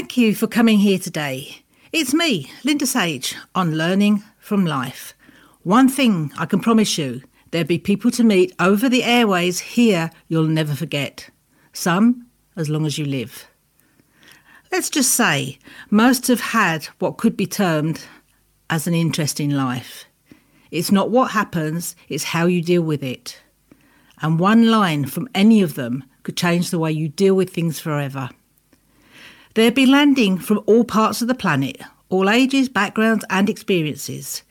Thank you for coming here today. It's me, Linda Sage, on Learning from Life. One thing I can promise you there'll be people to meet over the airways here you'll never forget. Some as long as you live. Let's just say most have had what could be termed as an interesting life. It's not what happens, it's how you deal with it. And one line from any of them could change the way you deal with things forever. They'll be landing from all parts of the planet, all ages, backgrounds, and experiences.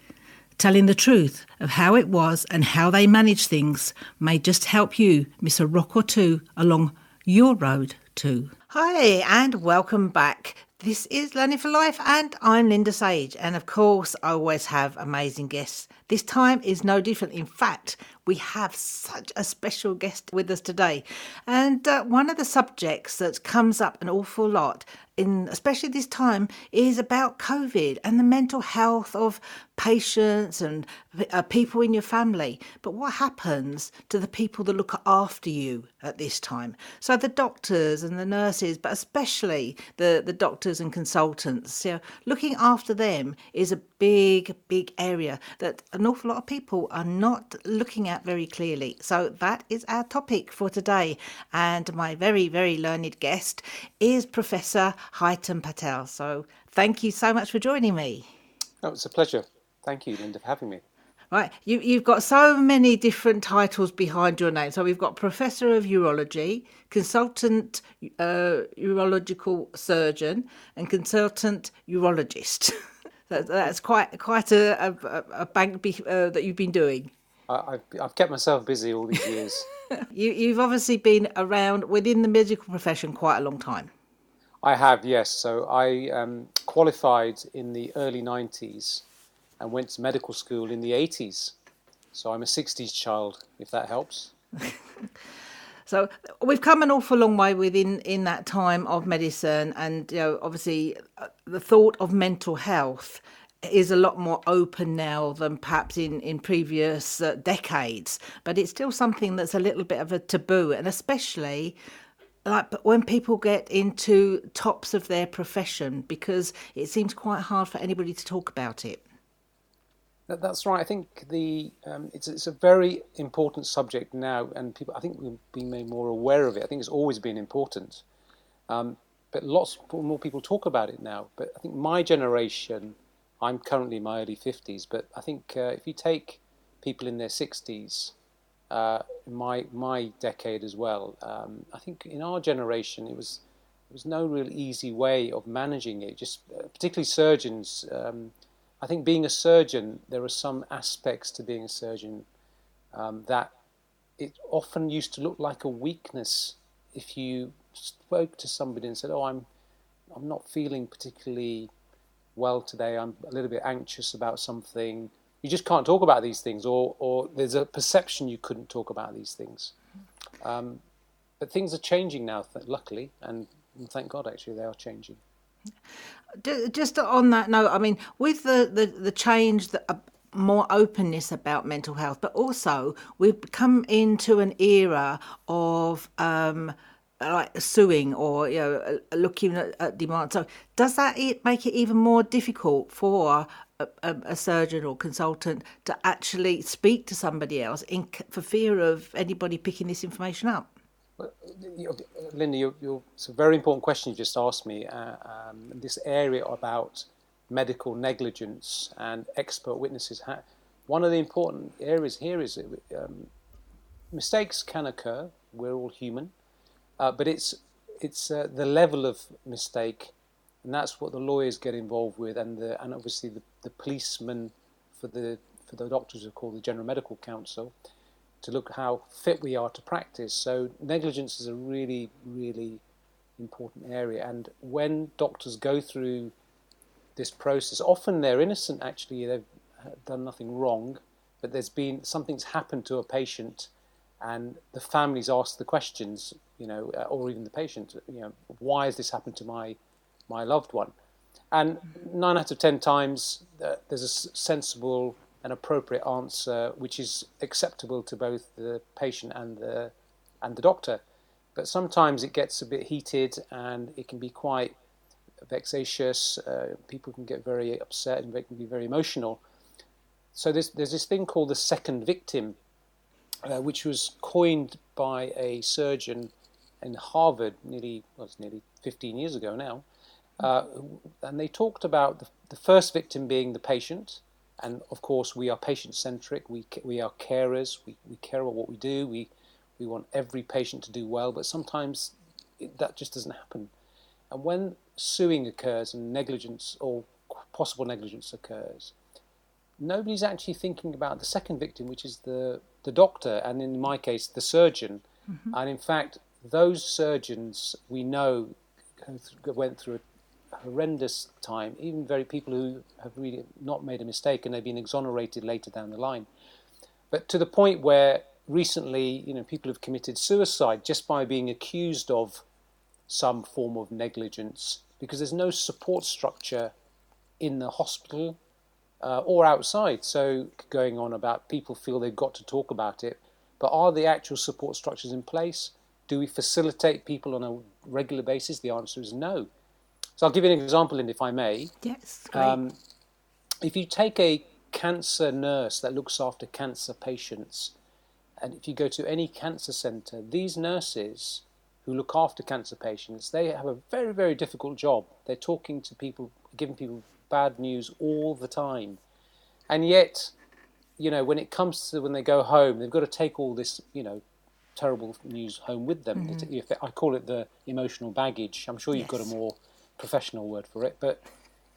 Telling the truth of how it was and how they manage things may just help you miss a rock or two along your road too. Hi, and welcome back. This is Learning for Life, and I'm Linda Sage. And of course, I always have amazing guests. This time is no different. In fact, we have such a special guest with us today. And uh, one of the subjects that comes up an awful lot in especially this time is about COVID and the mental health of patients and uh, people in your family. But what happens to the people that look after you at this time? So the doctors and the nurses, but especially the, the doctors and consultants. So looking after them is a big, big area that an awful lot of people are not looking at very clearly. So that is our topic for today. And my very, very learned guest is Professor Hiten Patel. So thank you so much for joining me. Oh, it's a pleasure. Thank you, Linda, for having me. Right, you, you've got so many different titles behind your name. So we've got Professor of Urology, Consultant uh, Urological Surgeon, and Consultant Urologist. that, that's quite quite a, a, a bank be, uh, that you've been doing. I, have I've kept myself busy all these years. you, you've obviously been around within the medical profession quite a long time. I have, yes. So I um, qualified in the early 90s and went to medical school in the 80s. So I'm a 60s child, if that helps. so we've come an awful long way within in that time of medicine, and you know, obviously, uh, the thought of mental health is a lot more open now than perhaps in in previous uh, decades. But it's still something that's a little bit of a taboo, and especially like when people get into tops of their profession because it seems quite hard for anybody to talk about it that's right. I think the um, it's it's a very important subject now, and people I think we've been made more aware of it. I think it's always been important, um, but lots more people talk about it now. But I think my generation, I'm currently in my early fifties, but I think uh, if you take people in their sixties, uh, my my decade as well. Um, I think in our generation it was there was no real easy way of managing it. Just uh, particularly surgeons. I think being a surgeon, there are some aspects to being a surgeon um, that it often used to look like a weakness if you spoke to somebody and said, "Oh, I'm I'm not feeling particularly well today. I'm a little bit anxious about something." you just can't talk about these things, or or there's a perception you couldn't talk about these things. Um, but things are changing now, luckily, and thank God, actually, they are changing. Just on that note, I mean, with the the, the change. Uh, more openness about mental health, but also we've come into an era of um, like suing or you know looking at, at demand. So does that make it even more difficult for a, a, surgeon or consultant to actually speak to somebody else in, for fear of anybody picking this information up? Linda, you're, you're, it's a very important question you just asked me. Uh, um, this area about medical negligence and expert witnesses. One of the important areas here is um, mistakes can occur. We're all human, uh, but it's it's uh, the level of mistake and that's what the lawyers get involved with, and the, and obviously the, the policemen for the for the doctors are called the General Medical Council to look how fit we are to practice. So negligence is a really really important area, and when doctors go through this process, often they're innocent. Actually, they've done nothing wrong, but there's been something's happened to a patient, and the families ask the questions, you know, or even the patient, you know, why has this happened to my my loved one. And nine out of ten times, uh, there's a sensible and appropriate answer which is acceptable to both the patient and the and the doctor. But sometimes it gets a bit heated and it can be quite vexatious. Uh, people can get very upset and they can be very emotional. So there's, there's this thing called the second victim, uh, which was coined by a surgeon in Harvard nearly, well, it's nearly 15 years ago now. Uh, and they talked about the, the, first victim being the patient. And of course, we are patient centric, we, we are carers, we, we care about what we do, we, we want every patient to do well, but sometimes it, that just doesn't happen. And when suing occurs and negligence or possible negligence occurs, nobody's actually thinking about the second victim, which is the, the doctor, and in my case, the surgeon. Mm-hmm. And in fact, those surgeons we know went through a horrendous time, even very people who have really not made a mistake and they've been exonerated later down the line. But to the point where recently, you know, people have committed suicide just by being accused of some form of negligence because there's no support structure in the hospital uh, or outside. So going on about people feel they've got to talk about it, but are the actual support structures in place? Do we facilitate people on a regular basis? The answer is no. So I'll give you an example, and if I may. Yes. Um, if you take a cancer nurse that looks after cancer patients, and if you go to any cancer center, these nurses who look after cancer patients, they have a very, very difficult job. They're talking to people, giving people bad news all the time. And yet, you know, when it comes to when they go home, they've got to take all this, you know, terrible news home with them. Mm-hmm. I call it the emotional baggage. I'm sure you've yes. got a more professional word for it, but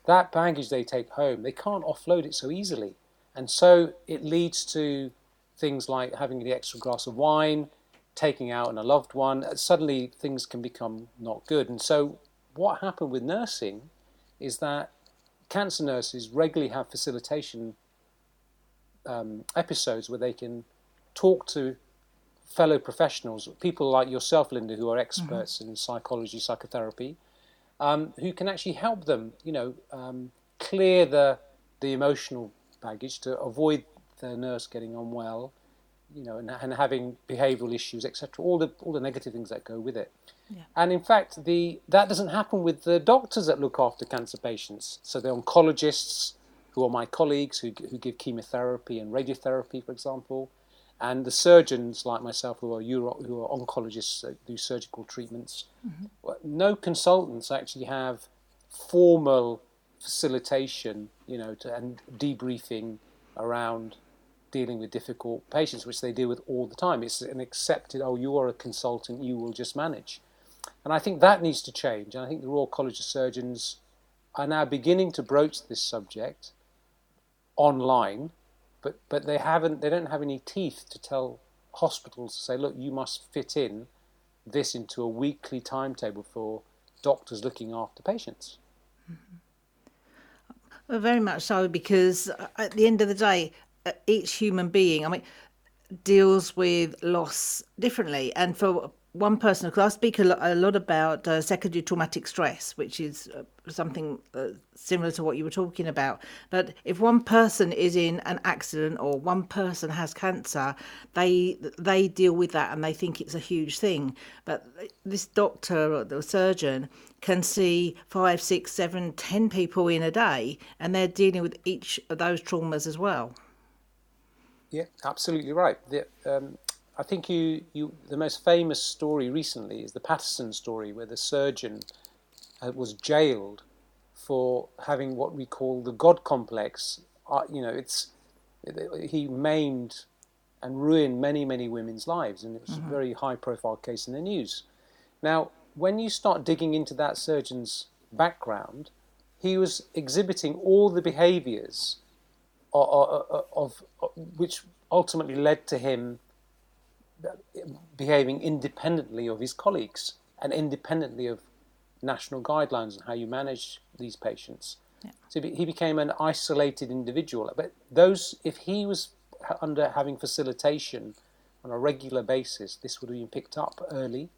that baggage they take home, they can't offload it so easily. And so it leads to things like having the extra glass of wine, taking out on a loved one. Suddenly things can become not good. And so what happened with nursing is that cancer nurses regularly have facilitation um, episodes where they can talk to fellow professionals, people like yourself, Linda, who are experts mm-hmm. in psychology, psychotherapy, um, who can actually help them, you know, um, clear the the emotional baggage to avoid the nurse getting unwell, you know, and, and having behavioural issues, etc. All the all the negative things that go with it. Yeah. And in fact, the that doesn't happen with the doctors that look after cancer patients. So the oncologists, who are my colleagues, who who give chemotherapy and radiotherapy, for example and the surgeons like myself who are Euro, who are oncologists that do surgical treatments mm-hmm. no consultants actually have formal facilitation you know to, and debriefing around dealing with difficult patients which they deal with all the time. It's an accepted oh you are a consultant you will just manage. And i think that needs to change. And i think the royal college of surgeons are now beginning to broach this subject online but but they haven't they don't have any teeth to tell hospitals to say look you must fit in this into a weekly timetable for doctors looking after patients mm-hmm. very much so because at the end of the day uh, each human being i mean deals with loss differently and for one person, because I speak a lot, a lot about uh, secondary traumatic stress, which is uh, something uh, similar to what you were talking about. But if one person is in an accident or one person has cancer, they they deal with that and they think it's a huge thing. But this doctor or the surgeon can see five, six, seven, ten people in a day, and they're dealing with each of those traumas as well. Yeah, absolutely right. The, um, I think you, you the most famous story recently is the Paterson story, where the surgeon uh, was jailed for having what we call the God complex. Uh, you know, it's it, he maimed and ruined many many women's lives, and it was mm-hmm. a very high profile case in the news. Now, when you start digging into that surgeon's background, he was exhibiting all the behaviours of, of, of, of which ultimately led to him behaving independently of his colleagues and independently of national guidelines on how you manage these patients. Yeah. So he became an isolated individual. But those, if he was under having facilitation on a regular basis, this would have been picked up early.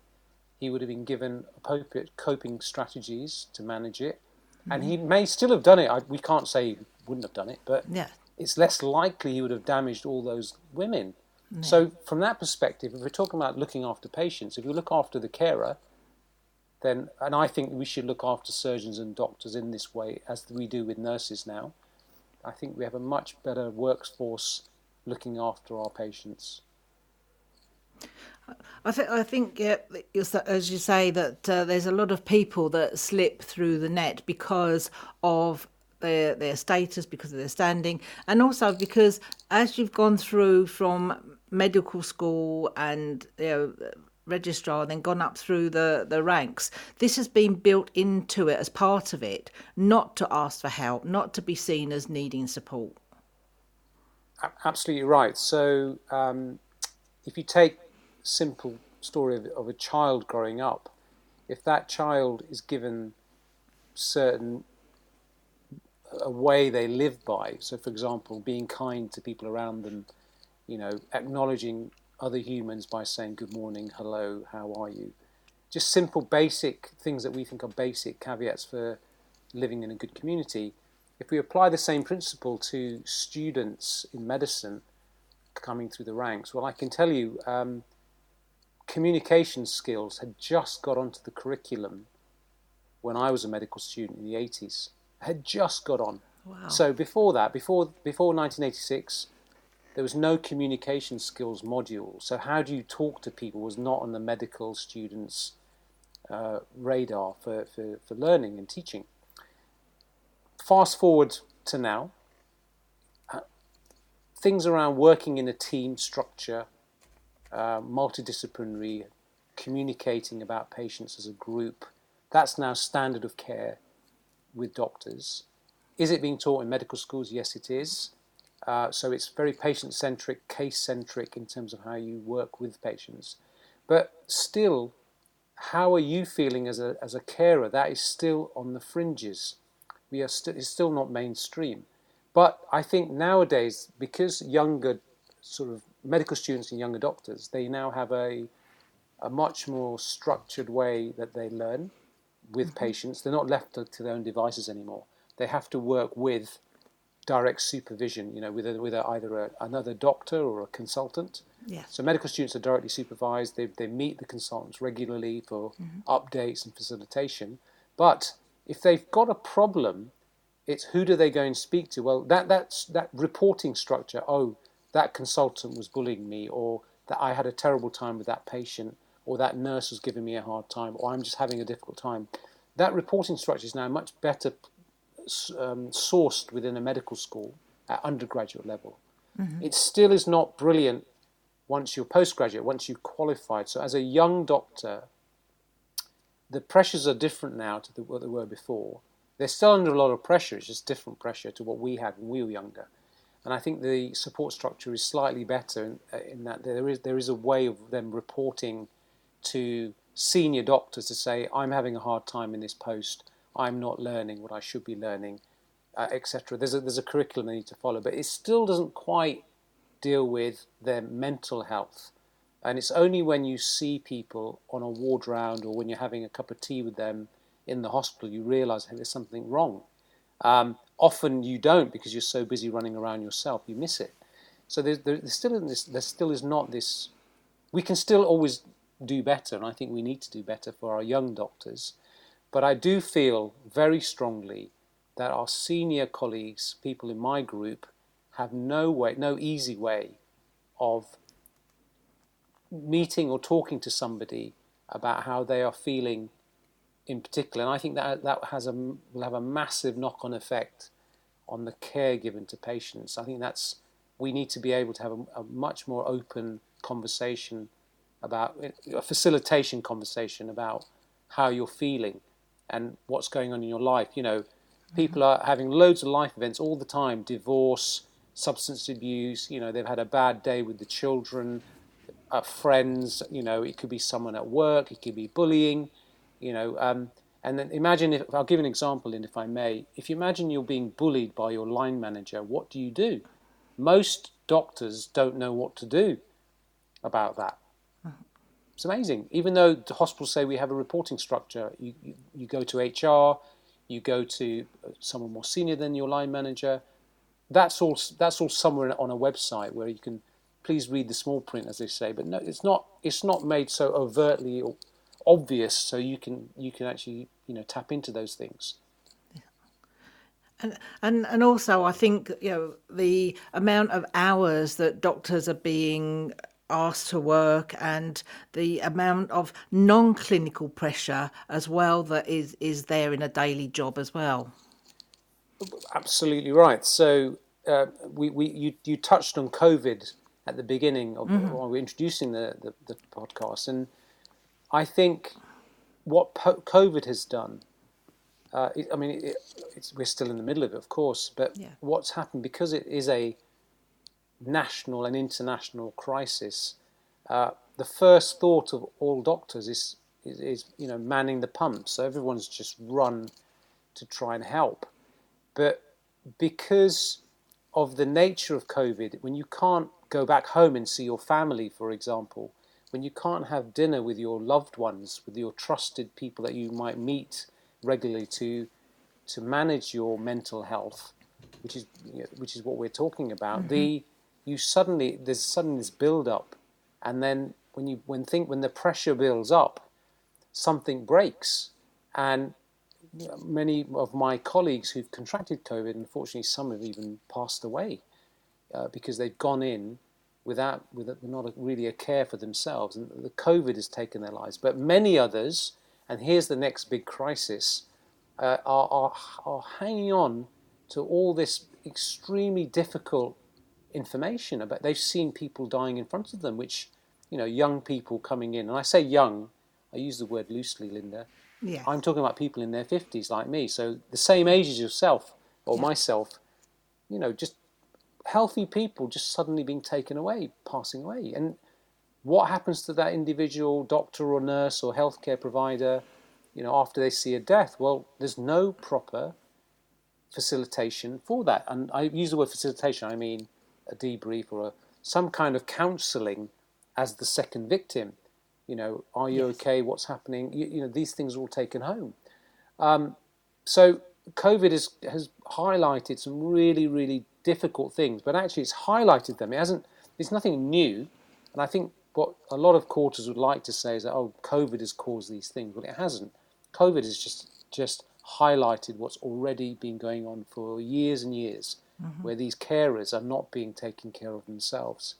He would have been given appropriate coping strategies to manage it, mm-hmm. and he may still have done it. I, we can't say he wouldn't have done it, but yeah. it's less likely he would have damaged all those women so, from that perspective, if we're talking about looking after patients, if you look after the carer, then, and I think we should look after surgeons and doctors in this way as we do with nurses now. I think we have a much better workforce looking after our patients. I think I think yeah, as you say that uh, there's a lot of people that slip through the net because of their their status, because of their standing, and also because as you've gone through from medical school and you know registrar and then gone up through the, the ranks. This has been built into it as part of it, not to ask for help, not to be seen as needing support. Absolutely right. So, um, if you take simple story of, of a child growing up, if that child is given certain a way they live by, so for example, being kind to people around them, you know, acknowledging other humans by saying good morning, hello, how are you? Just simple, basic things that we think are basic caveats for living in a good community. If we apply the same principle to students in medicine coming through the ranks, well, I can tell you um, communication skills had just got onto the curriculum when I was a medical student in the 80s. Had just got on. Wow. So before that, before before 1986, there was no communication skills module. So how do you talk to people was not on the medical students' uh, radar for, for, for learning and teaching. Fast forward to now, uh, things around working in a team structure, uh, multidisciplinary, communicating about patients as a group, that's now standard of care with doctors. Is it being taught in medical schools? Yes, it is. Uh, so it's very patient centric, case centric in terms of how you work with patients. But still, how are you feeling as a, as a carer? That is still on the fringes. We are st- it's still not mainstream. But I think nowadays, because younger sort of medical students and younger doctors, they now have a, a much more structured way that they learn with mm-hmm. patients. They're not left to, to their own devices anymore. They have to work with direct supervision, you know, with, a, with a, either a, another doctor or a consultant. Yeah. So medical students are directly supervised. They, they meet the consultants regularly for mm-hmm. updates and facilitation. But if they've got a problem, it's who do they go and speak to? Well, that that's that reporting structure. Oh, that consultant was bullying me, or that I had a terrible time with that patient, or that nurse was giving me a hard time, or I'm just having a difficult time. That reporting structure is now much better um, sourced within a medical school at undergraduate level. Mm-hmm. It still is not brilliant once you're postgraduate, once you've qualified. So, as a young doctor, the pressures are different now to the, what they were before. They're still under a lot of pressure, it's just different pressure to what we had when we were younger. And I think the support structure is slightly better in, uh, in that there is, there is a way of them reporting to senior doctors to say, I'm having a hard time in this post I'm not learning what I should be learning, uh, etc. There's a, there's a curriculum they need to follow, but it still doesn't quite deal with their mental health. And it's only when you see people on a ward round or when you're having a cup of tea with them in the hospital you realize hey, there's something wrong. Um, often you don't because you're so busy running around yourself, you miss it. So there's, there's still this, there still is not this. We can still always do better, and I think we need to do better for our young doctors. But I do feel very strongly that our senior colleagues, people in my group, have no way, no easy way of meeting or talking to somebody about how they are feeling in particular. And I think that that has a will have a massive knock-on effect on the care given to patients. I think that's we need to be able to have a, a much more open conversation about a facilitation conversation about how you're feeling and what's going on in your life. You know, people are having loads of life events all the time divorce, substance abuse, you know, they've had a bad day with the children, uh, friends, you know, it could be someone at work, it could be bullying, you know. Um, and then imagine if I'll give an example, and if I may, if you imagine you're being bullied by your line manager, what do you do? Most doctors don't know what to do about that. It's amazing. Even though the hospitals say we have a reporting structure, you, you, you go to HR, you go to uh, someone more senior than your line manager. That's all. That's all somewhere on a website where you can please read the small print, as they say. But no, it's not. It's not made so overtly or, obvious, so you can you can actually you know tap into those things. And, and and also, I think you know the amount of hours that doctors are being asked to work, and the amount of non-clinical pressure as well that is is there in a daily job as well. Absolutely right. So uh, we, we you, you touched on COVID at the beginning of mm-hmm. while we're introducing the, the, the, podcast, and I think what po- COVID has done. Uh, it, I mean, it, we're still in the middle of it, of course, but yeah. what's happened because it is a national and international crisis. Uh, the first thought of all doctors is, is, is, you know, manning the pumps. So everyone's just run to try and help. But because of the nature of COVID, when you can't go back home and see your family, for example, when you can't have dinner with your loved ones, with your trusted people that you might meet regularly to to manage your mental health, which is you know, which is what we're talking about. Mm-hmm. The you suddenly there's suddenly this build up, and then when you when think when the pressure builds up, something breaks, and many of my colleagues who've contracted COVID, unfortunately, some have even passed away uh, because they've gone in without, with not a, really a care for themselves, and the COVID has taken their lives. But many others, and here's the next big crisis, uh, are, are, are hanging on to all this extremely difficult information about. They've seen people dying in front of them, which you know, young people coming in, and I say young, I use the word loosely, Linda yeah. I'm talking about people in their 50s like me, so the same age as yourself or yeah. myself, you know, just healthy people just suddenly being taken away, passing away. And what happens to that individual doctor or nurse or healthcare provider, you know, after they see a death? Well, there's no proper facilitation for that. And I use the word facilitation, I mean a debrief or a, some kind of counselling as the second victim. You know, are you yes. okay? What's happening? You, you, know, these things are all taken home. Um, so COVID has has highlighted some really, really difficult things, but actually it's highlighted them. It hasn't. It's nothing new, and I think what a lot of quarters would like to say is that oh, COVID has caused these things. Well, it hasn't. COVID has just just highlighted what's already been going on for years and years, mm-hmm. where these carers are not being taken care of themselves,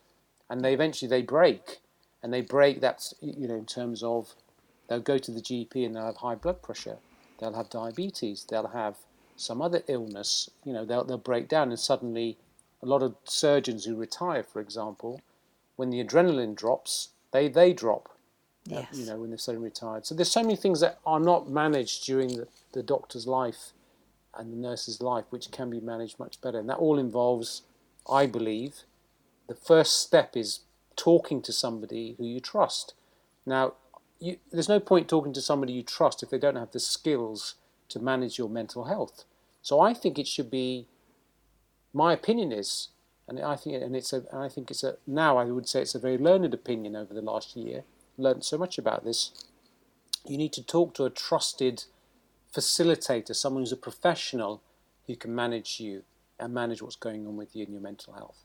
and they eventually they break and they break that, you know, in terms of they'll go to the GP and they'll have high blood pressure, they'll have diabetes, they'll have some other illness, you know, they'll, they'll break down and suddenly a lot of surgeons who retire, for example, when the adrenaline drops, they, they drop, yes. uh, you know, when they're suddenly retired. So there's so many things that are not managed during the, the doctor's life and the nurse's life, which can be managed much better. And that all involves, I believe, the first step is talking to somebody who you trust. Now, you, there's no point talking to somebody you trust if they don't have the skills to manage your mental health. So I think it should be. My opinion is, and I think, and it's a, and I think it's a. Now I would say it's a very learned opinion over the last year. Learned so much about this. You need to talk to a trusted facilitator, someone who's a professional who can manage you and manage what's going on with you and your mental health.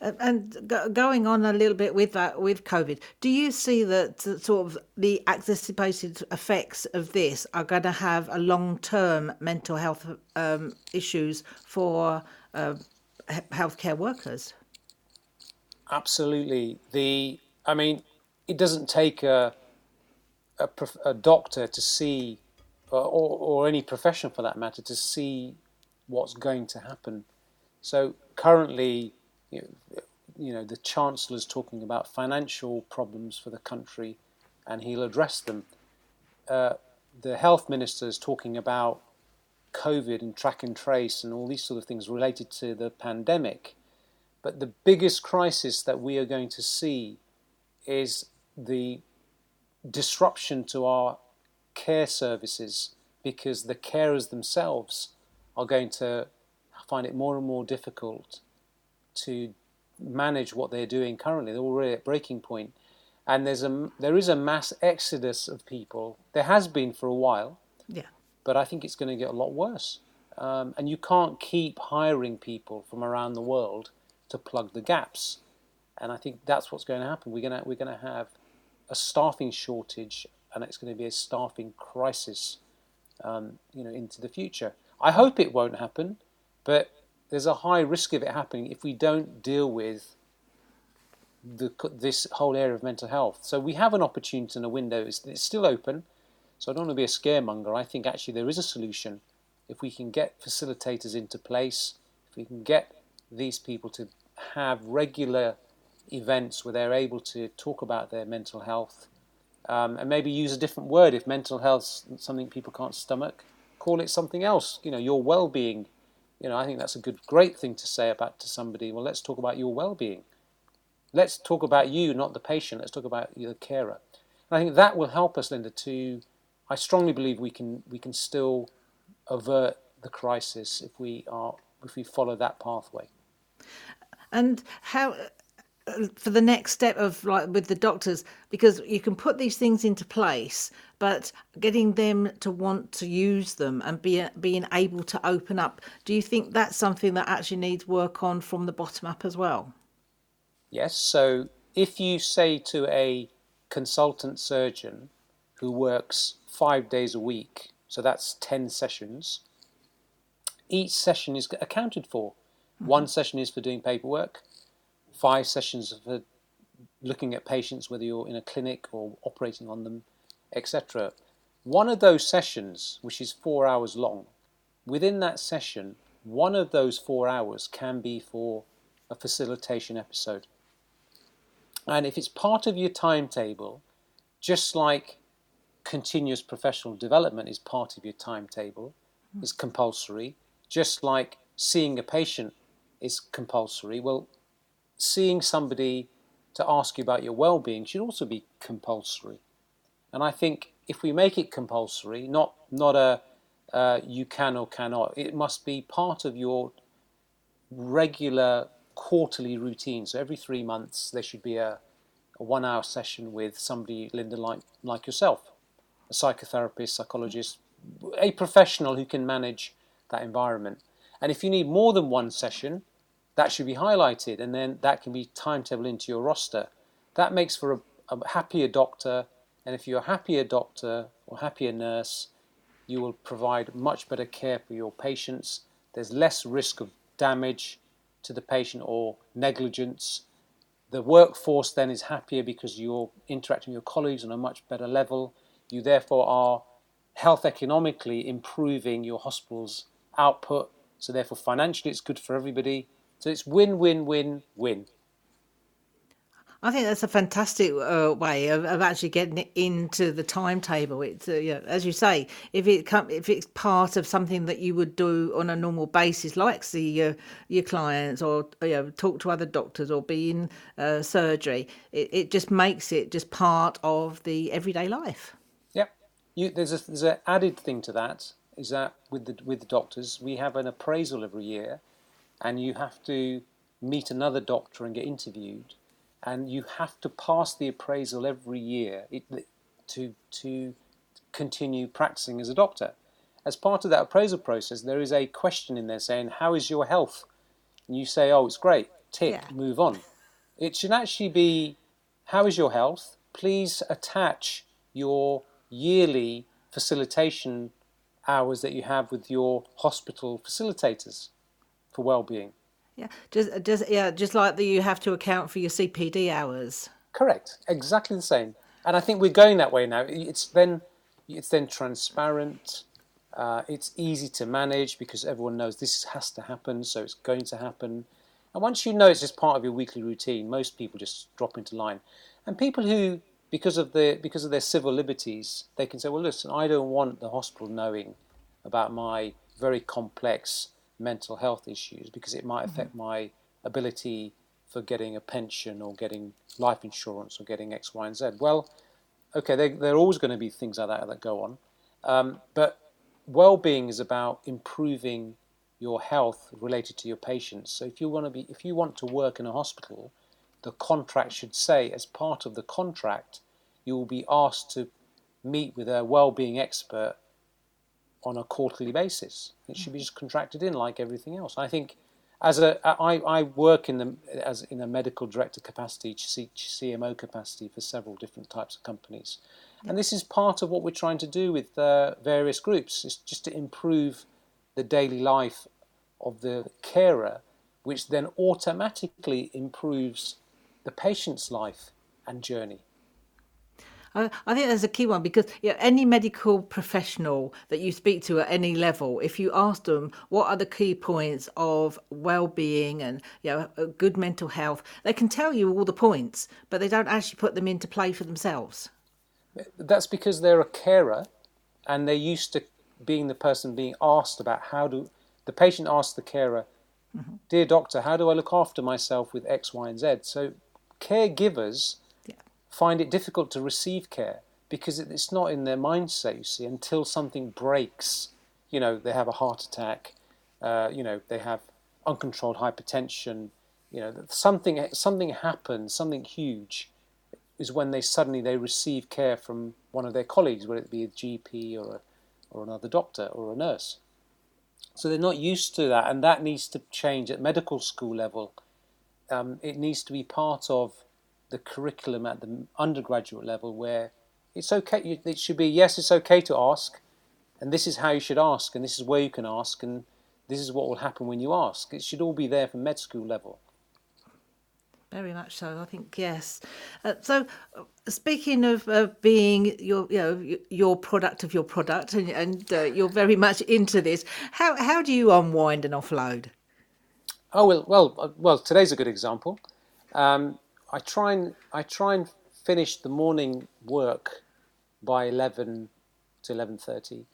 And going on a little bit with that, with COVID, do you see that sort of the anticipated effects of this are going to have a long-term mental health um, issues for uh, healthcare workers? Absolutely. The, I mean, it doesn't take a a, a doctor to see, or, or any profession for that matter, to see what's going to happen. So currently you know, the Chancellor is talking about financial problems for the country and he'll address them. Uh, the Health Minister is talking about COVID and track and trace and all these sort of things related to the pandemic. But the biggest crisis that we are going to see is the disruption to our care services because the carers themselves are going to find it more and more difficult to manage what they're doing currently. They're already at breaking point, and there's a there is a mass exodus of people. There has been for a while, yeah, but I think it's going to get a lot worse. Um, and you can't keep hiring people from around the world to plug the gaps. And I think that's what's going to happen. We're going to we're going to have a staffing shortage and it's going to be a staffing crisis, um, you know, into the future. I hope it won't happen, but there's a high risk of it happening if we don't deal with the, this whole area of mental health. So we have an opportunity and a window. It's, it's still open. So I don't want to be a scaremonger. I think actually there is a solution if we can get facilitators into place, if we can get these people to have regular events where they're able to talk about their mental health um, and maybe use a different word if mental health is something people can't stomach call it something else you know your well-being. You know i think that's a good great thing to say about to somebody well let's talk about your well-being. Let's talk about you not the patient. Let's talk about the carer. And i think that will help us linda to i strongly believe we can we can still avert the crisis if we are if we follow that pathway. And how for the next step of like with the doctors because you can put these things into place but getting them to want to use them and be being able to open up do you think that's something that actually needs work on from the bottom up as well yes so if you say to a consultant surgeon who works 5 days a week so that's 10 sessions each session is accounted for mm-hmm. one session is for doing paperwork five sessions for looking at patients, whether you're in a clinic or operating on them, etc. One of those sessions, which is four hours long, within that session, one of those four hours can be for a facilitation episode. And if it's part of your timetable, just like continuous professional development is part of your timetable, hmm. is compulsory, just like seeing a patient is compulsory, well, seeing somebody to ask you about your well-being should also be compulsory. And I think if we make it compulsory, not not a uh, you can or cannot, it must be part of your regular quarterly routine. So every three months there should be a, a one-hour session with somebody, Linda, like like yourself, a psychotherapist, psychologist, a professional who can manage that environment. And if you need more than one session, that should be highlighted and then that can be timetable into your roster. That makes for a, a happier doctor and if you're a happier doctor or happier nurse, you will provide much better care for your patients. There's less risk of damage to the patient or negligence. The workforce then is happier because you're interacting with your colleagues on a much better level. You therefore are health economically improving your hospital's output. So therefore financially it's good for everybody so it's win, win, win, win. I think that's a fantastic uh, way of, of actually getting it into the timetable. It's uh, you know, as you say, if it come, if it's part of something that you would do on a normal basis, like see your your clients or you know, talk to other doctors or be in uh, surgery, it, it just makes it just part of the everyday life. Yeah, you, there's a there's an added thing to that is that with the with the doctors we have an appraisal every year and you have to meet another doctor and get interviewed, and you have to pass the appraisal every year to to continue practicing as a doctor. As part of that appraisal process, there is a question in there saying, "How is your health?" And you say, "Oh, it's great." Tick, yeah. move on. It should actually be, "How is your health?" Please attach your yearly facilitation hours that you have with your hospital facilitators for well-being. Yeah, just just yeah, just like that, you have to account for your CPD hours. Correct, exactly the same. And I think we're going that way now. It's then it's then transparent. Uh, it's easy to manage because everyone knows this has to happen, so it's going to happen. And once you know it's just part of your weekly routine, most people just drop into line. And people who, because of the because of their civil liberties, they can say, "Well, listen, I don't want the hospital knowing about my very complex mental health issues because it might affect mm-hmm. my ability for getting a pension or getting life insurance or getting X, Y, and Z. Well, okay, there, there are always going to be things like that that go on. Um, but well-being is about improving your health related to your patients. So if you want to be, if you want to work in a hospital, the contract should say, as part of the contract, you will be asked to meet with a well-being expert on a quarterly basis. It should be just contracted in like everything else. I think as a I, I work in the as in a medical director capacity, CMO capacity for several different types of companies, and this is part of what we're trying to do with uh, various groups. Is just to improve the daily life of the carer, which then automatically improves the patient's life and journey. I, I think that's a key one because you know, any medical professional that you speak to at any level, if you ask them what are the key points of well-being and you know good mental health, they can tell you all the points, but they don't actually put them into play for themselves. That's because they're a carer, and they're used to being the person being asked about how do the patient asks the carer, mm-hmm. "Dear doctor, how do I look after myself with X, Y, and Z?" So caregivers find it difficult to receive care because it's not in their mindset, you see, until something breaks. You know, they have a heart attack, uh, you know, they have uncontrolled hypertension, you know, something, something happens, something huge is when they suddenly they receive care from one of their colleagues, whether it be a GP or, a, or another doctor or a nurse. So they're not used to that, and that needs to change at medical school level. Um, it needs to be part of the curriculum at the undergraduate level where it's okay, it should be, yes, it's okay to ask, and this is how you should ask, and this is where you can ask, and this is what will happen when you ask. It should all be there from med school level. Very much so. I think yes. Uh, so, uh, speaking of uh, being your, you know, your product of your product, and, and uh, you're very much into this. How how do you unwind and offload? Oh well, well, uh, well. Today's a good example. Um, I try and I try and finish the morning work by eleven to eleven thirty.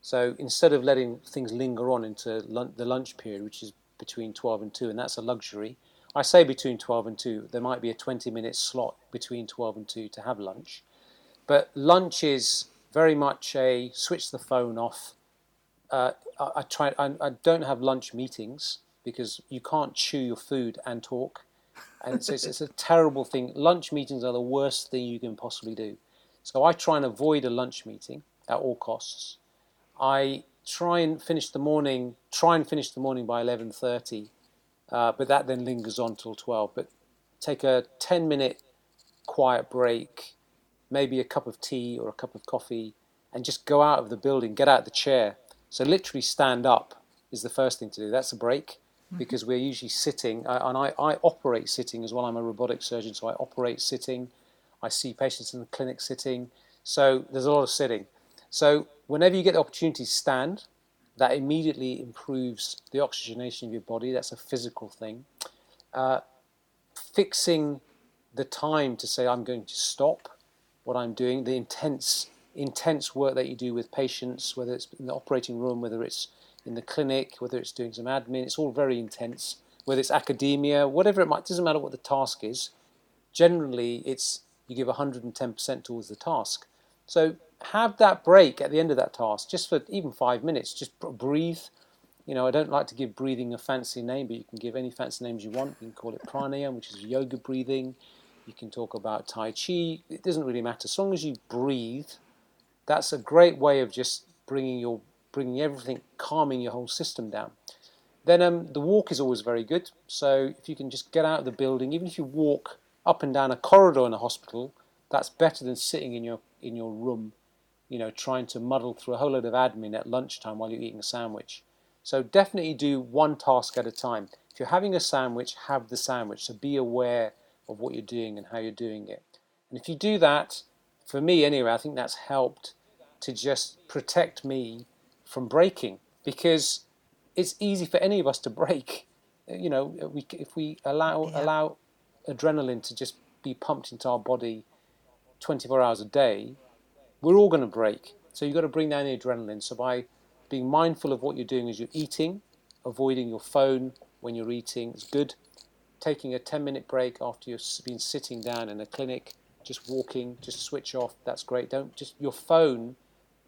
So instead of letting things linger on into the lunch period, which is between twelve and two, and that's a luxury. I say between twelve and two. There might be a twenty minute slot between twelve and two to have lunch, but lunch is very much a switch the phone off. Uh, I, I, try. I, I don't have lunch meetings because you can't chew your food and talk and it's, it's, it's, a terrible thing. Lunch meetings are the worst thing you can possibly do. So I try and avoid a lunch meeting at all costs. I try and finish the morning. Try and finish the morning by eleven thirty, uh, but that then lingers on till twelve. But take a ten minute quiet break, maybe a cup of tea or a cup of coffee, and just go out of the building. Get out of the chair. So literally stand up is the first thing to do. That's a break mm-hmm. because we're usually sitting, and I, I operate sitting as well. I'm a robotic surgeon, so I operate sitting. I see patients in the clinic sitting. So there's a lot of sitting. So whenever you get the opportunity to stand, that immediately improves the oxygenation of your body. That's a physical thing. Uh, fixing the time to say I'm going to stop what I'm doing, the intense intense work that you do with patients, whether it's in the operating room, whether it's in the clinic, whether it's doing some admin, it's all very intense. Whether it's academia, whatever it might, doesn't matter what the task is. Generally, it's you give 110% towards the task. So have that break at the end of that task, just for even five minutes. Just breathe. You know, I don't like to give breathing a fancy name, but you can give any fancy names you want. You can call it pranayama, which is yoga breathing. You can talk about Tai Chi. It doesn't really matter. As long as you breathe, that's a great way of just bringing your bringing everything, calming your whole system down. Then um, the walk is always very good. So if you can just get out of the building, even if you walk up and down a corridor in a hospital, that's better than sitting in your in your room, you know, trying to muddle through a whole load of admin at lunchtime while you're eating a sandwich. So definitely do one task at a time. If you're having a sandwich, have the sandwich. So be aware of what you're doing and how you're doing it. And if you do that, for me anyway, I think that's helped to just protect me from breaking because it's easy for any of us to break. Uh, you know, we, if we allow yeah. allow adrenaline to just be pumped into our body 24 hours a day, we're all going to break. So you've got to bring down the adrenaline. So by being mindful of what you're doing as you're eating, avoiding your phone when you're eating is good. Taking a 10 minute break after you've been sitting down in a clinic, just walking, just switch off, that's great. Don't just, your phone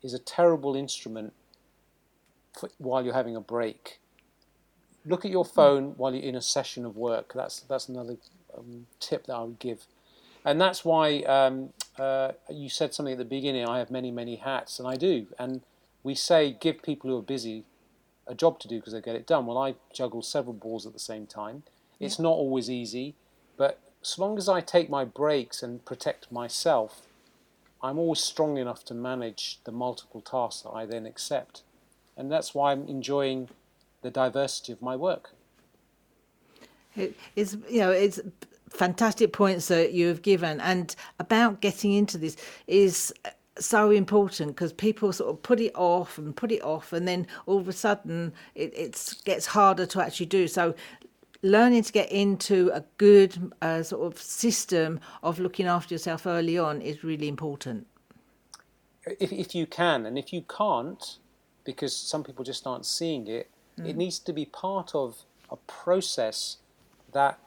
is a terrible instrument while you're having a break. Look at your phone while you're in a session of work. That's that's another um, tip that I would give, and that's why um, uh, you said something at the beginning. I have many many hats, and I do. And we say give people who are busy a job to do because they get it done. Well, I juggle several balls at the same time. It's yeah. not always easy, but as long as I take my breaks and protect myself, I'm always strong enough to manage the multiple tasks that I then accept. And that's why I'm enjoying the diversity of my work. It is, you know, it's fantastic points that you have given, and about getting into this is so important because people sort of put it off and put it off, and then all of a sudden it it's, gets harder to actually do. So, learning to get into a good uh, sort of system of looking after yourself early on is really important. If, if you can, and if you can't, because some people just aren't seeing it, mm. it needs to be part of a process that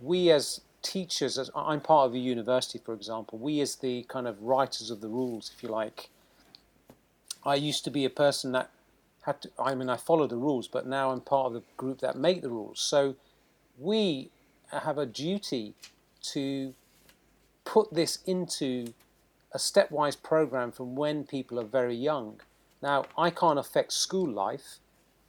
we as teachers, as I'm part of a university, for example, we as the kind of writers of the rules, if you like, I used to be a person that had to, I mean, I follow the rules, but now I'm part of the group that make the rules. So we have a duty to put this into a stepwise program from when people are very young. Now, I can't affect school life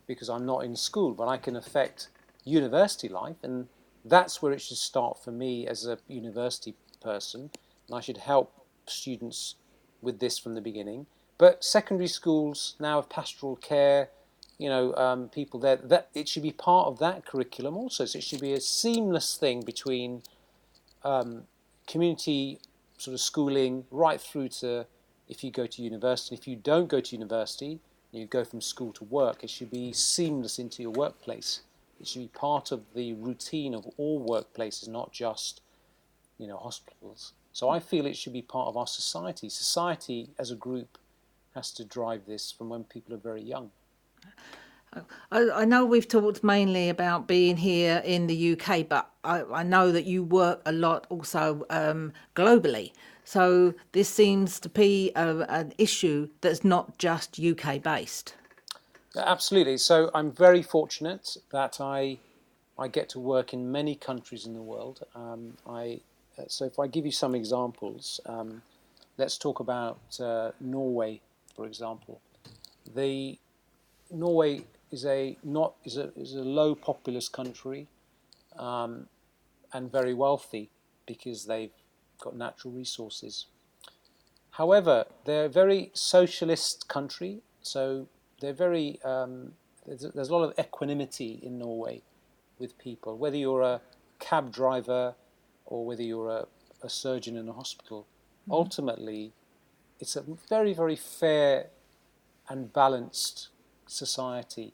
because I'm not in school, but I can affect university life, and that's where it should start for me as a university person. And I should help students with this from the beginning. But secondary schools now have pastoral care, you know, um, people there. That it should be part of that curriculum also. So it should be a seamless thing between um, community sort of schooling right through to if you go to university. If you don't go to university, you go from school to work. It should be seamless into your workplace. It should be part of the routine of all workplaces, not just, you know, hospitals. So I feel it should be part of our society. Society as a group has to drive this from when people are very young. I, know we've talked mainly about being here in the UK, but I, I know that you work a lot also um, globally. So this seems to be a, an issue that's not just UK based. Absolutely. So I'm very fortunate that I I get to work in many countries in the world. Um, I so if I give you some examples, um, let's talk about uh, Norway, for example. The Norway is a not is a is a low populous country, um, and very wealthy because they've got natural resources. However, they're a very socialist country, so they're very um, there's, there's, a lot of equanimity in Norway with people, whether you're a cab driver or whether you're a, a surgeon in a hospital. Mm-hmm. Ultimately, it's a very very fair and balanced society.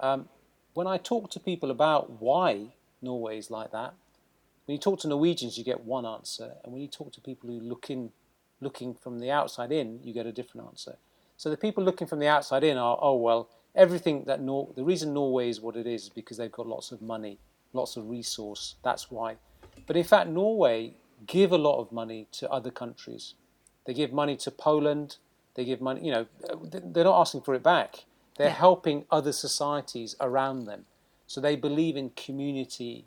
Um, when I talk to people about why Norway is like that, when you talk to Norwegians, you get one answer, and when you talk to people who look in, looking from the outside in, you get a different answer. So the people looking from the outside in are, oh well, everything that Nor- the reason Norway is what it is is because they've got lots of money, lots of resource. That's why. But in fact, Norway give a lot of money to other countries. They give money to Poland. They give money. You know, they're not asking for it back. They're yeah. helping other societies around them. So they believe in community.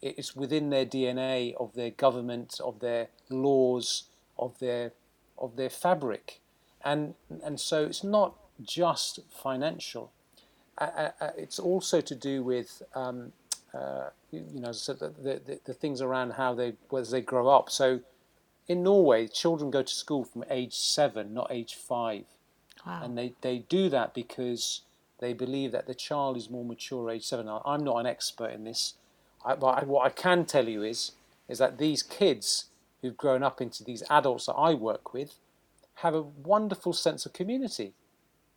It's within their DNA of their government, of their laws, of their of their fabric and and so it's not just financial. It's also to do with um, uh, you know the, the, the, things around how they whether they grow up. So in Norway, children go to school from age seven, not age five, wow. and they, they do that because they believe that the child is more mature age seven. Now, I'm not an expert in this, I, I, what I can tell you is is that these kids who've grown up into these adults that I work with have a wonderful sense of community.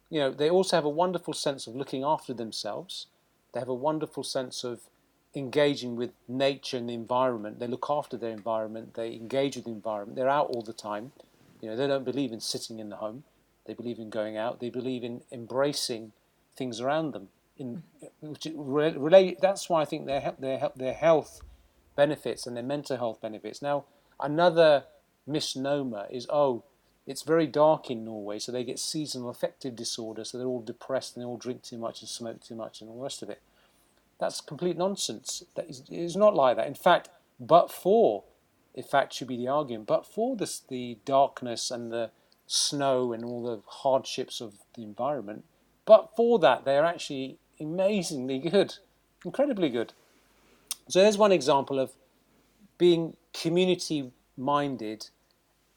You know, they also have a wonderful sense of looking after themselves. They have a wonderful sense of engaging with nature and the environment. They look after their environment. They engage with the environment. They're out all the time. You know, they don't believe in sitting in the home. They believe in going out. They believe in embracing things around them. In which relate. That's why I think their their their health benefits and their mental health benefits. Now, another misnomer is oh, it's very dark in Norway, so they get seasonal affective disorder, so they're all depressed and they all drink too much and smoke too much and all the rest of it. That's complete nonsense. That is, it's not like that. In fact, but for, in fact, should be the argument, but for this, the darkness and the snow and all the hardships of the environment, but for that, they're actually amazingly good, incredibly good. So there's one example of being community minded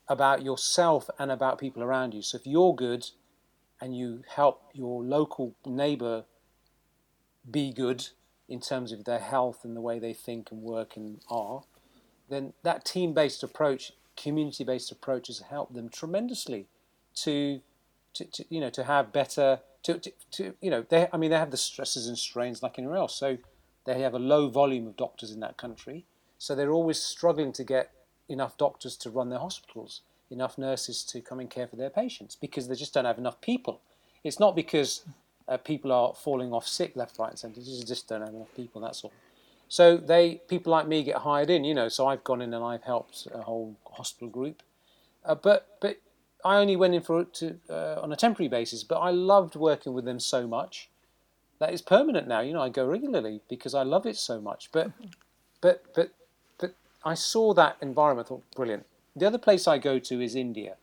about yourself and about people around you. So if you're good and you help your local neighbor be good in terms of their health and the way they think and work and are, then that team based approach, community based approach has helped them tremendously to, to, to, you know to have better to, to, to you know they I mean they have the stresses and strains like anywhere else. So they have a low volume of doctors in that country. So they're always struggling to get enough doctors to run their hospitals, enough nurses to come and care for their patients because they just don't have enough people. It's not because uh, people are falling off sick left, right, and centre. They just don't have enough people. That's all. So they people like me get hired in, you know. So I've gone in and I've helped a whole hospital group, uh, but but I only went in for to uh, on a temporary basis. But I loved working with them so much that it's permanent now. You know, I go regularly because I love it so much. But but but but I saw that environment, thought, brilliant. The other place I go to is India.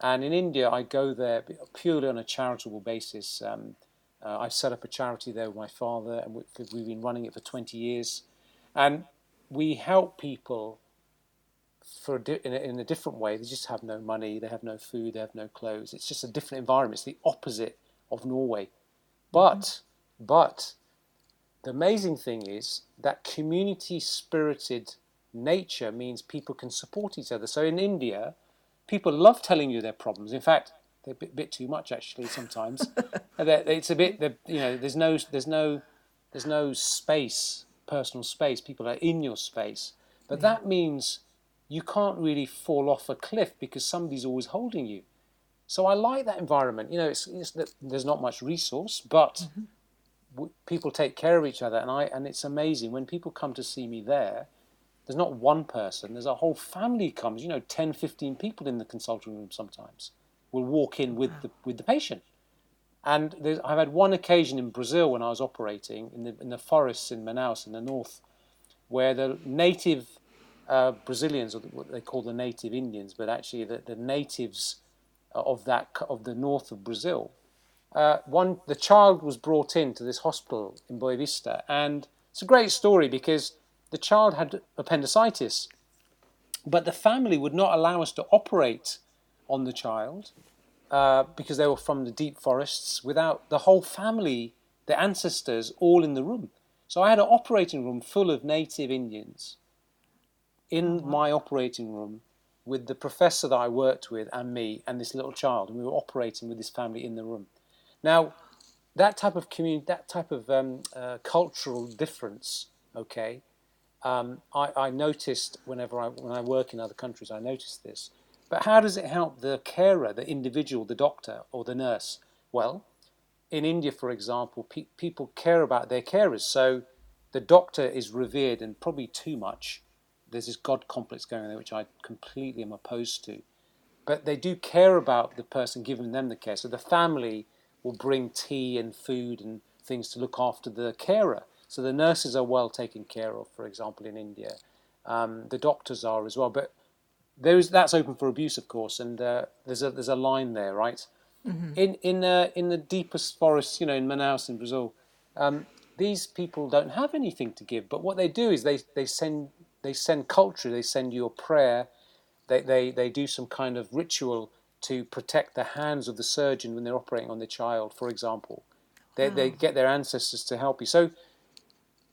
And in India, I go there purely on a charitable basis. Um, uh, I've set up a charity there with my father, and we've been running it for 20 years. And we help people for a di- in, a, in, a, different way. They just have no money, they have no food, they have no clothes. It's just a different environment. It's the opposite of Norway. But, mm-hmm. but the amazing thing is that community spirited nature means people can support each other. So in India, people love telling you their problems. In fact, they're a bit, bit too much actually sometimes. it's a bit, you know, there's no, there's no, there's no space, personal space. People are in your space, but yeah. that means you can't really fall off a cliff because somebody's always holding you. So I like that environment. You know, it's, it's there's not much resource, but mm-hmm. people take care of each other, and I and it's amazing when people come to see me there there's not one person, there's a whole family comes, you know, 10, 15 people in the consulting room sometimes will walk in with the, with the patient. And I've had one occasion in Brazil when I was operating in the, in the forests in Manaus in the north, where the native uh, Brazilians, or what they call the native Indians, but actually the, the natives of that of the north of Brazil, uh, one the child was brought in to this hospital in Boa Vista, and it's a great story because the child had appendicitis, but the family would not allow us to operate on the child uh, because they were from the deep forests without the whole family, the ancestors, all in the room. So I had an operating room full of native Indians in mm-hmm. my operating room with the professor that I worked with and me and this little child, and we were operating with this family in the room. Now, that type of community, that type of um, uh, cultural difference, okay, um, I, I, noticed whenever I when I work in other countries, I noticed this. But how does it help the carer, the individual, the doctor or the nurse? Well, in India, for example, pe- people care about their carers. So the doctor is revered and probably too much. There's this God complex going on there, which I completely am opposed to. But they do care about the person giving them the care. So the family will bring tea and food and things to look after the carer. So the nurses are well taken care of, for example, in India. Um, the doctors are as well, but there's that's open for abuse, of course, and uh, there's a there's a line there, right? Mm-hmm. In in uh, in the deepest forests, you know, in Manaus in Brazil, um, these people don't have anything to give. But what they do is they they send they send culture, they send you a prayer, they they they do some kind of ritual to protect the hands of the surgeon when they're operating on the child, for example. They wow. they get their ancestors to help you. So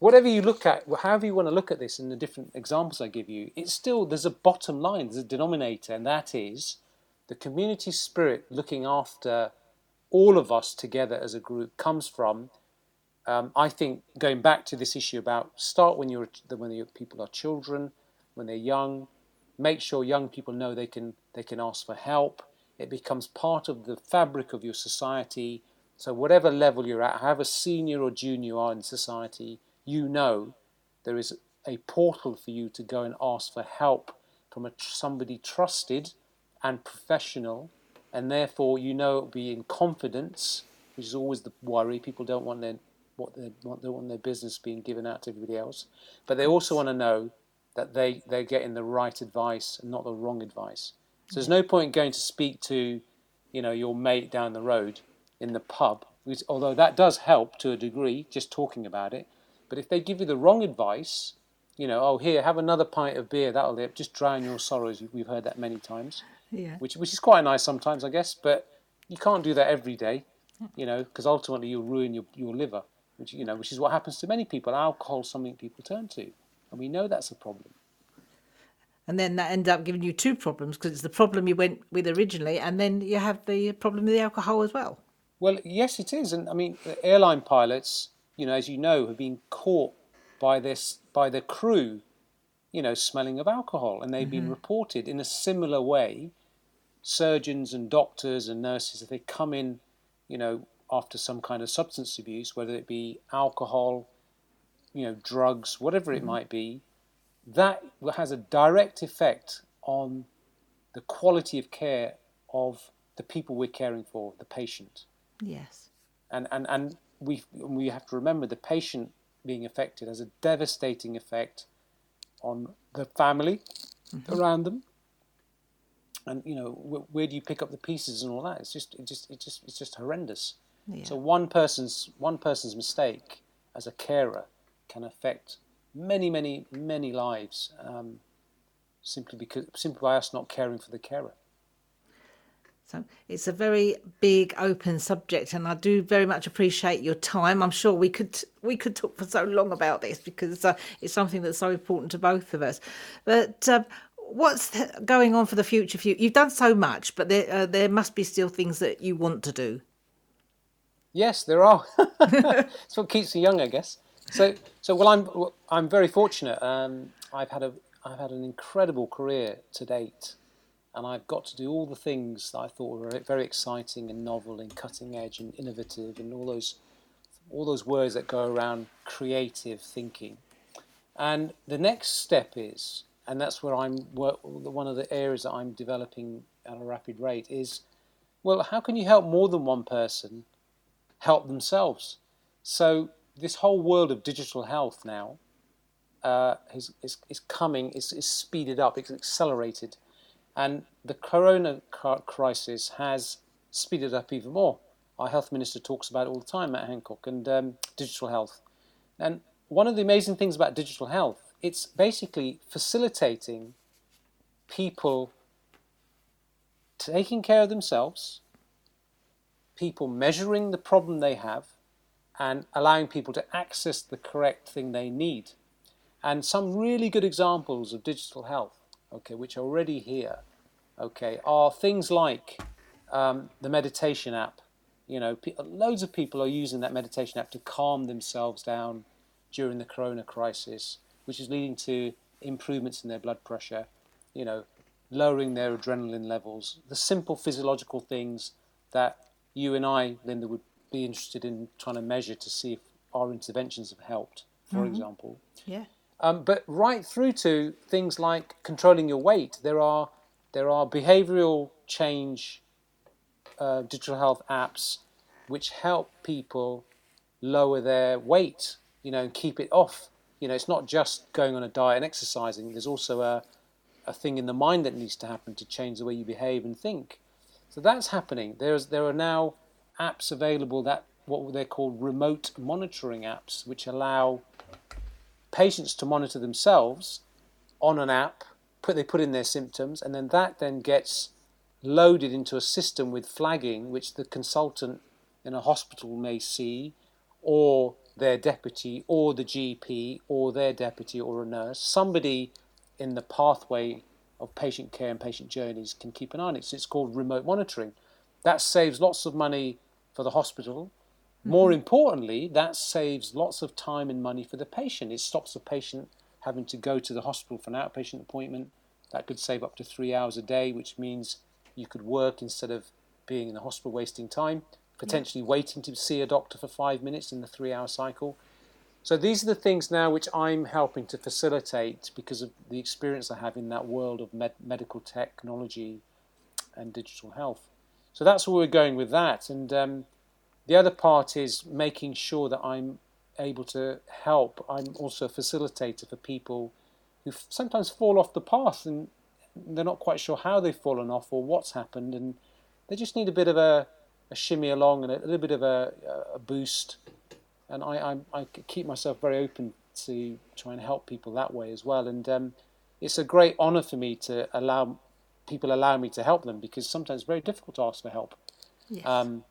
whatever you look at, however you want to look at this in the different examples I give you, it's still, there's a bottom line, there's a denominator, and that is the community spirit looking after all of us together as a group comes from, um, I think, going back to this issue about start when you're when your people are children, when they're young, make sure young people know they can they can ask for help. It becomes part of the fabric of your society. So whatever level you're at, however senior or junior you are in society, you know there is a portal for you to go and ask for help from a, somebody trusted and professional, and therefore you know it'll be in confidence, which is always the worry. People don't want their what they want, they want their business being given out to everybody else, but they also want to know that they they're getting the right advice and not the wrong advice. So there's no point going to speak to, you know, your mate down the road in the pub which, although that does help to a degree, just talking about it. But if they give you the wrong advice, you know, oh, here, have another pint of beer, that'll help, just drown your sorrows. We've heard that many times, Yeah. which, which is quite nice sometimes, I guess, but you can't do that every day, you know, because ultimately you'll ruin your, your liver, which, you know, which is what happens to many people. Alcohol is something people turn to, and we know that's a problem. And then that ends up giving you two problems because it's the problem you went with originally, and then you have the problem with the alcohol as well. Well, yes, it is, and I mean, airline pilots, you know, as you know, have been caught by this by the crew, you know, smelling of alcohol, and they've been mm-hmm. reported in a similar way. Surgeons and doctors and nurses, if they come in, you know, after some kind of substance abuse, whether it be alcohol, you know, drugs, whatever it mm-hmm. might be, that has a direct effect on the quality of care of the people we're caring for, the patient. Yes. and and and we we have to remember the patient being affected has a devastating effect on the family mm-hmm. around them. And you know wh- where do you pick up the pieces and all that? It's just it just it just it's just horrendous Yeah. so one person's one person's mistake as a carer can affect many many many lives um, simply because simply by us not caring for the carer So it's a very big, open subject, and I do very much appreciate your time. I'm sure we could we could talk for so long about this because uh, it's something that's so important to both of us. But uh, what's going on for the future? For you, you've done so much, but there uh, there must be still things that you want to do. Yes, there are. it's what keeps you young, I guess. So, so well, I'm I'm very fortunate. Um, I've had a I've had an incredible career to date, and I've got to do all the things that I thought were very exciting and novel and cutting edge and innovative and all those all those words that go around creative thinking. And the next step is, and that's where I'm one of the areas that I'm developing at a rapid rate is, well, how can you help more than one person help themselves? So this whole world of digital health now uh, is, is, is coming, is, is speeded up, it's accelerated. And the corona crisis has speeded up even more. Our health minister talks about it all the time, Matt Hancock, and um, digital health. And one of the amazing things about digital health, it's basically facilitating people taking care of themselves, people measuring the problem they have, and allowing people to access the correct thing they need. And some really good examples of digital health, okay, which are already here, okay, are things like um, the meditation app. You know, pe- loads of people are using that meditation app to calm themselves down during the corona crisis, which is leading to improvements in their blood pressure, you know, lowering their adrenaline levels, the simple physiological things that you and I, Linda, would be interested in trying to measure to see if our interventions have helped, for example. Yeah. Um, but right through to things like controlling your weight, there are there are behavioural change uh, digital health apps which help people lower their weight, you know, and keep it off. You know, it's not just going on a diet and exercising. There's also a a thing in the mind that needs to happen to change the way you behave and think. So that's happening. There's there are now apps available that what they're called remote monitoring apps, which allow patients to monitor themselves on an app. Put they put in their symptoms, and then that then gets loaded into a system with flagging, which the consultant in a hospital may see, or their deputy, or the GP, or their deputy, or a nurse. Somebody in the pathway of patient care and patient journeys can keep an eye on it. So it's called remote monitoring. That saves lots of money for the hospital. Mm-hmm. More importantly, that saves lots of time and money for the patient. It stops the patient having to go to the hospital for an outpatient appointment. That could save up to three hours a day, which means you could work instead of being in the hospital wasting time, potentially waiting to see a doctor for five minutes in the three hour cycle. So these are the things now which I'm helping to facilitate because of the experience I have in that world of med- medical technology and digital health. So that's where we're going with that. And um, the other part is making sure that I'm able to help. I'm also a facilitator for people who f- sometimes fall off the path and they're not quite sure how they've fallen off or what's happened, and they just need a bit of a, a shimmy along and a, little bit of a, a boost. And I, I, I, keep myself very open to try and help people that way as well. And um, it's a great honour for me to allow people allow me to help them because sometimes it's very difficult to ask for help. Yes. Um,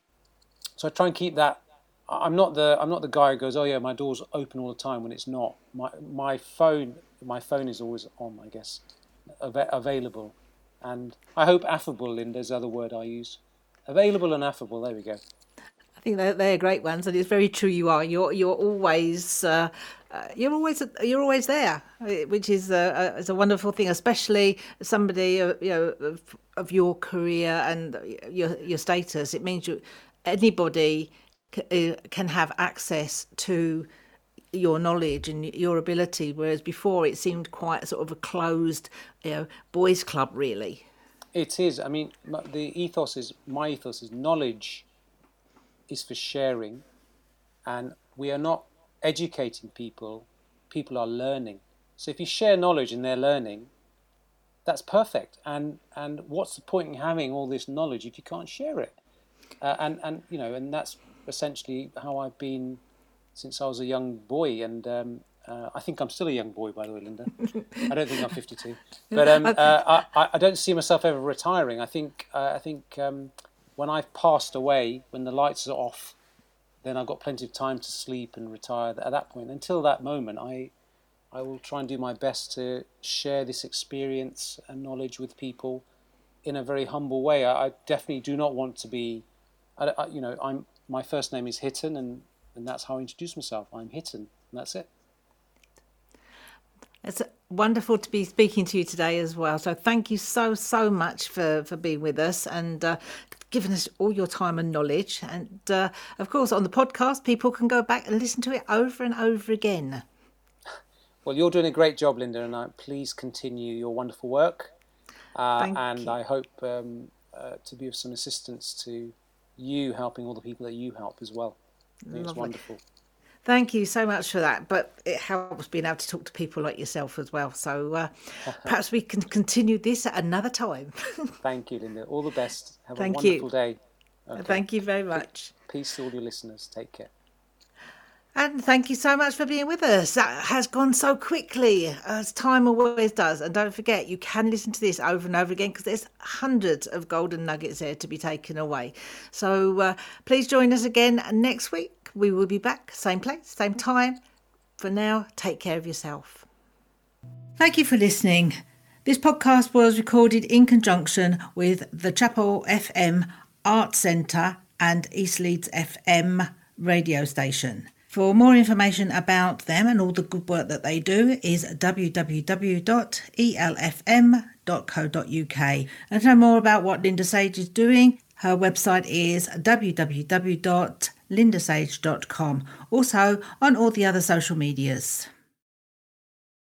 so I try and keep that. I'm not the I'm not the guy who goes, oh yeah, my door's open all the time when it's not. My my phone my phone is always on, I guess, av- available, and I hope affable. Linda's the other word I use. Available and affable. There we go. Think they're, they're great ones, and it's very true. You are. You're you're always uh, uh, you're always you're always there, which is a, a, is a wonderful thing, especially somebody uh, you know of, of, your career and your your status. It means you anybody uh, can have access to your knowledge and your ability, whereas before it seemed quite sort of a closed, you know, boys' club, really. It is. I mean, the ethos is my ethos is knowledge is for sharing, and we are not educating people, people are learning. So if you share knowledge and they're learning, that's perfect. And and what's the point in having all this knowledge if you can't share it? Uh, and and you know, and that's essentially how I've been since I was a young boy. And um, uh, I think I'm still a young boy, by the way, Linda. I don't think I'm 52, but um, uh, I, I don't see myself ever retiring. I think uh, I think um, when I've passed away, when the lights are off then I've got plenty of time to sleep and retire at that point. Until that moment, I I will try and do my best to share this experience and knowledge with people in a very humble way. I, I definitely do not want to be, I, I, you know, I'm my first name is Hiten, and and that's how I introduce myself. I'm Hiten, and that's it. It's wonderful to be speaking to you today as well. So thank you so so much for for being with us and uh, given us all your time and knowledge. And uh, of course, on the podcast, people can go back and listen to it over and over again. Well, you're doing a great job, Linda, and I, please continue your wonderful work. Uh, and you. I hope um, uh, to be of some assistance to you helping all the people that you help as well. It's wonderful. Thank you so much for that. But it helps being able to talk to people like yourself as well. So uh, perhaps we can continue this at another time. Thank you, Linda. All the best. Have Thank a wonderful you. day. Okay. Thank you very much. Peace to all your listeners. Take care. And thank you so much for being with us. That has gone so quickly, as time always does. And don't forget, you can listen to this over and over again because there's hundreds of golden nuggets there to be taken away. So uh, please join us again next week. We will be back, same place, same mm-hmm. time. For now, take care of yourself. Thank you for listening. This podcast was recorded in conjunction with the Chapel FM Art Centre and East Leeds FM radio station. For more information about them and all the good work that they do is www.elfm.co.uk. And to know more about what Linda Sage is doing, her website is www lindasage.com. Also on all the other social medias.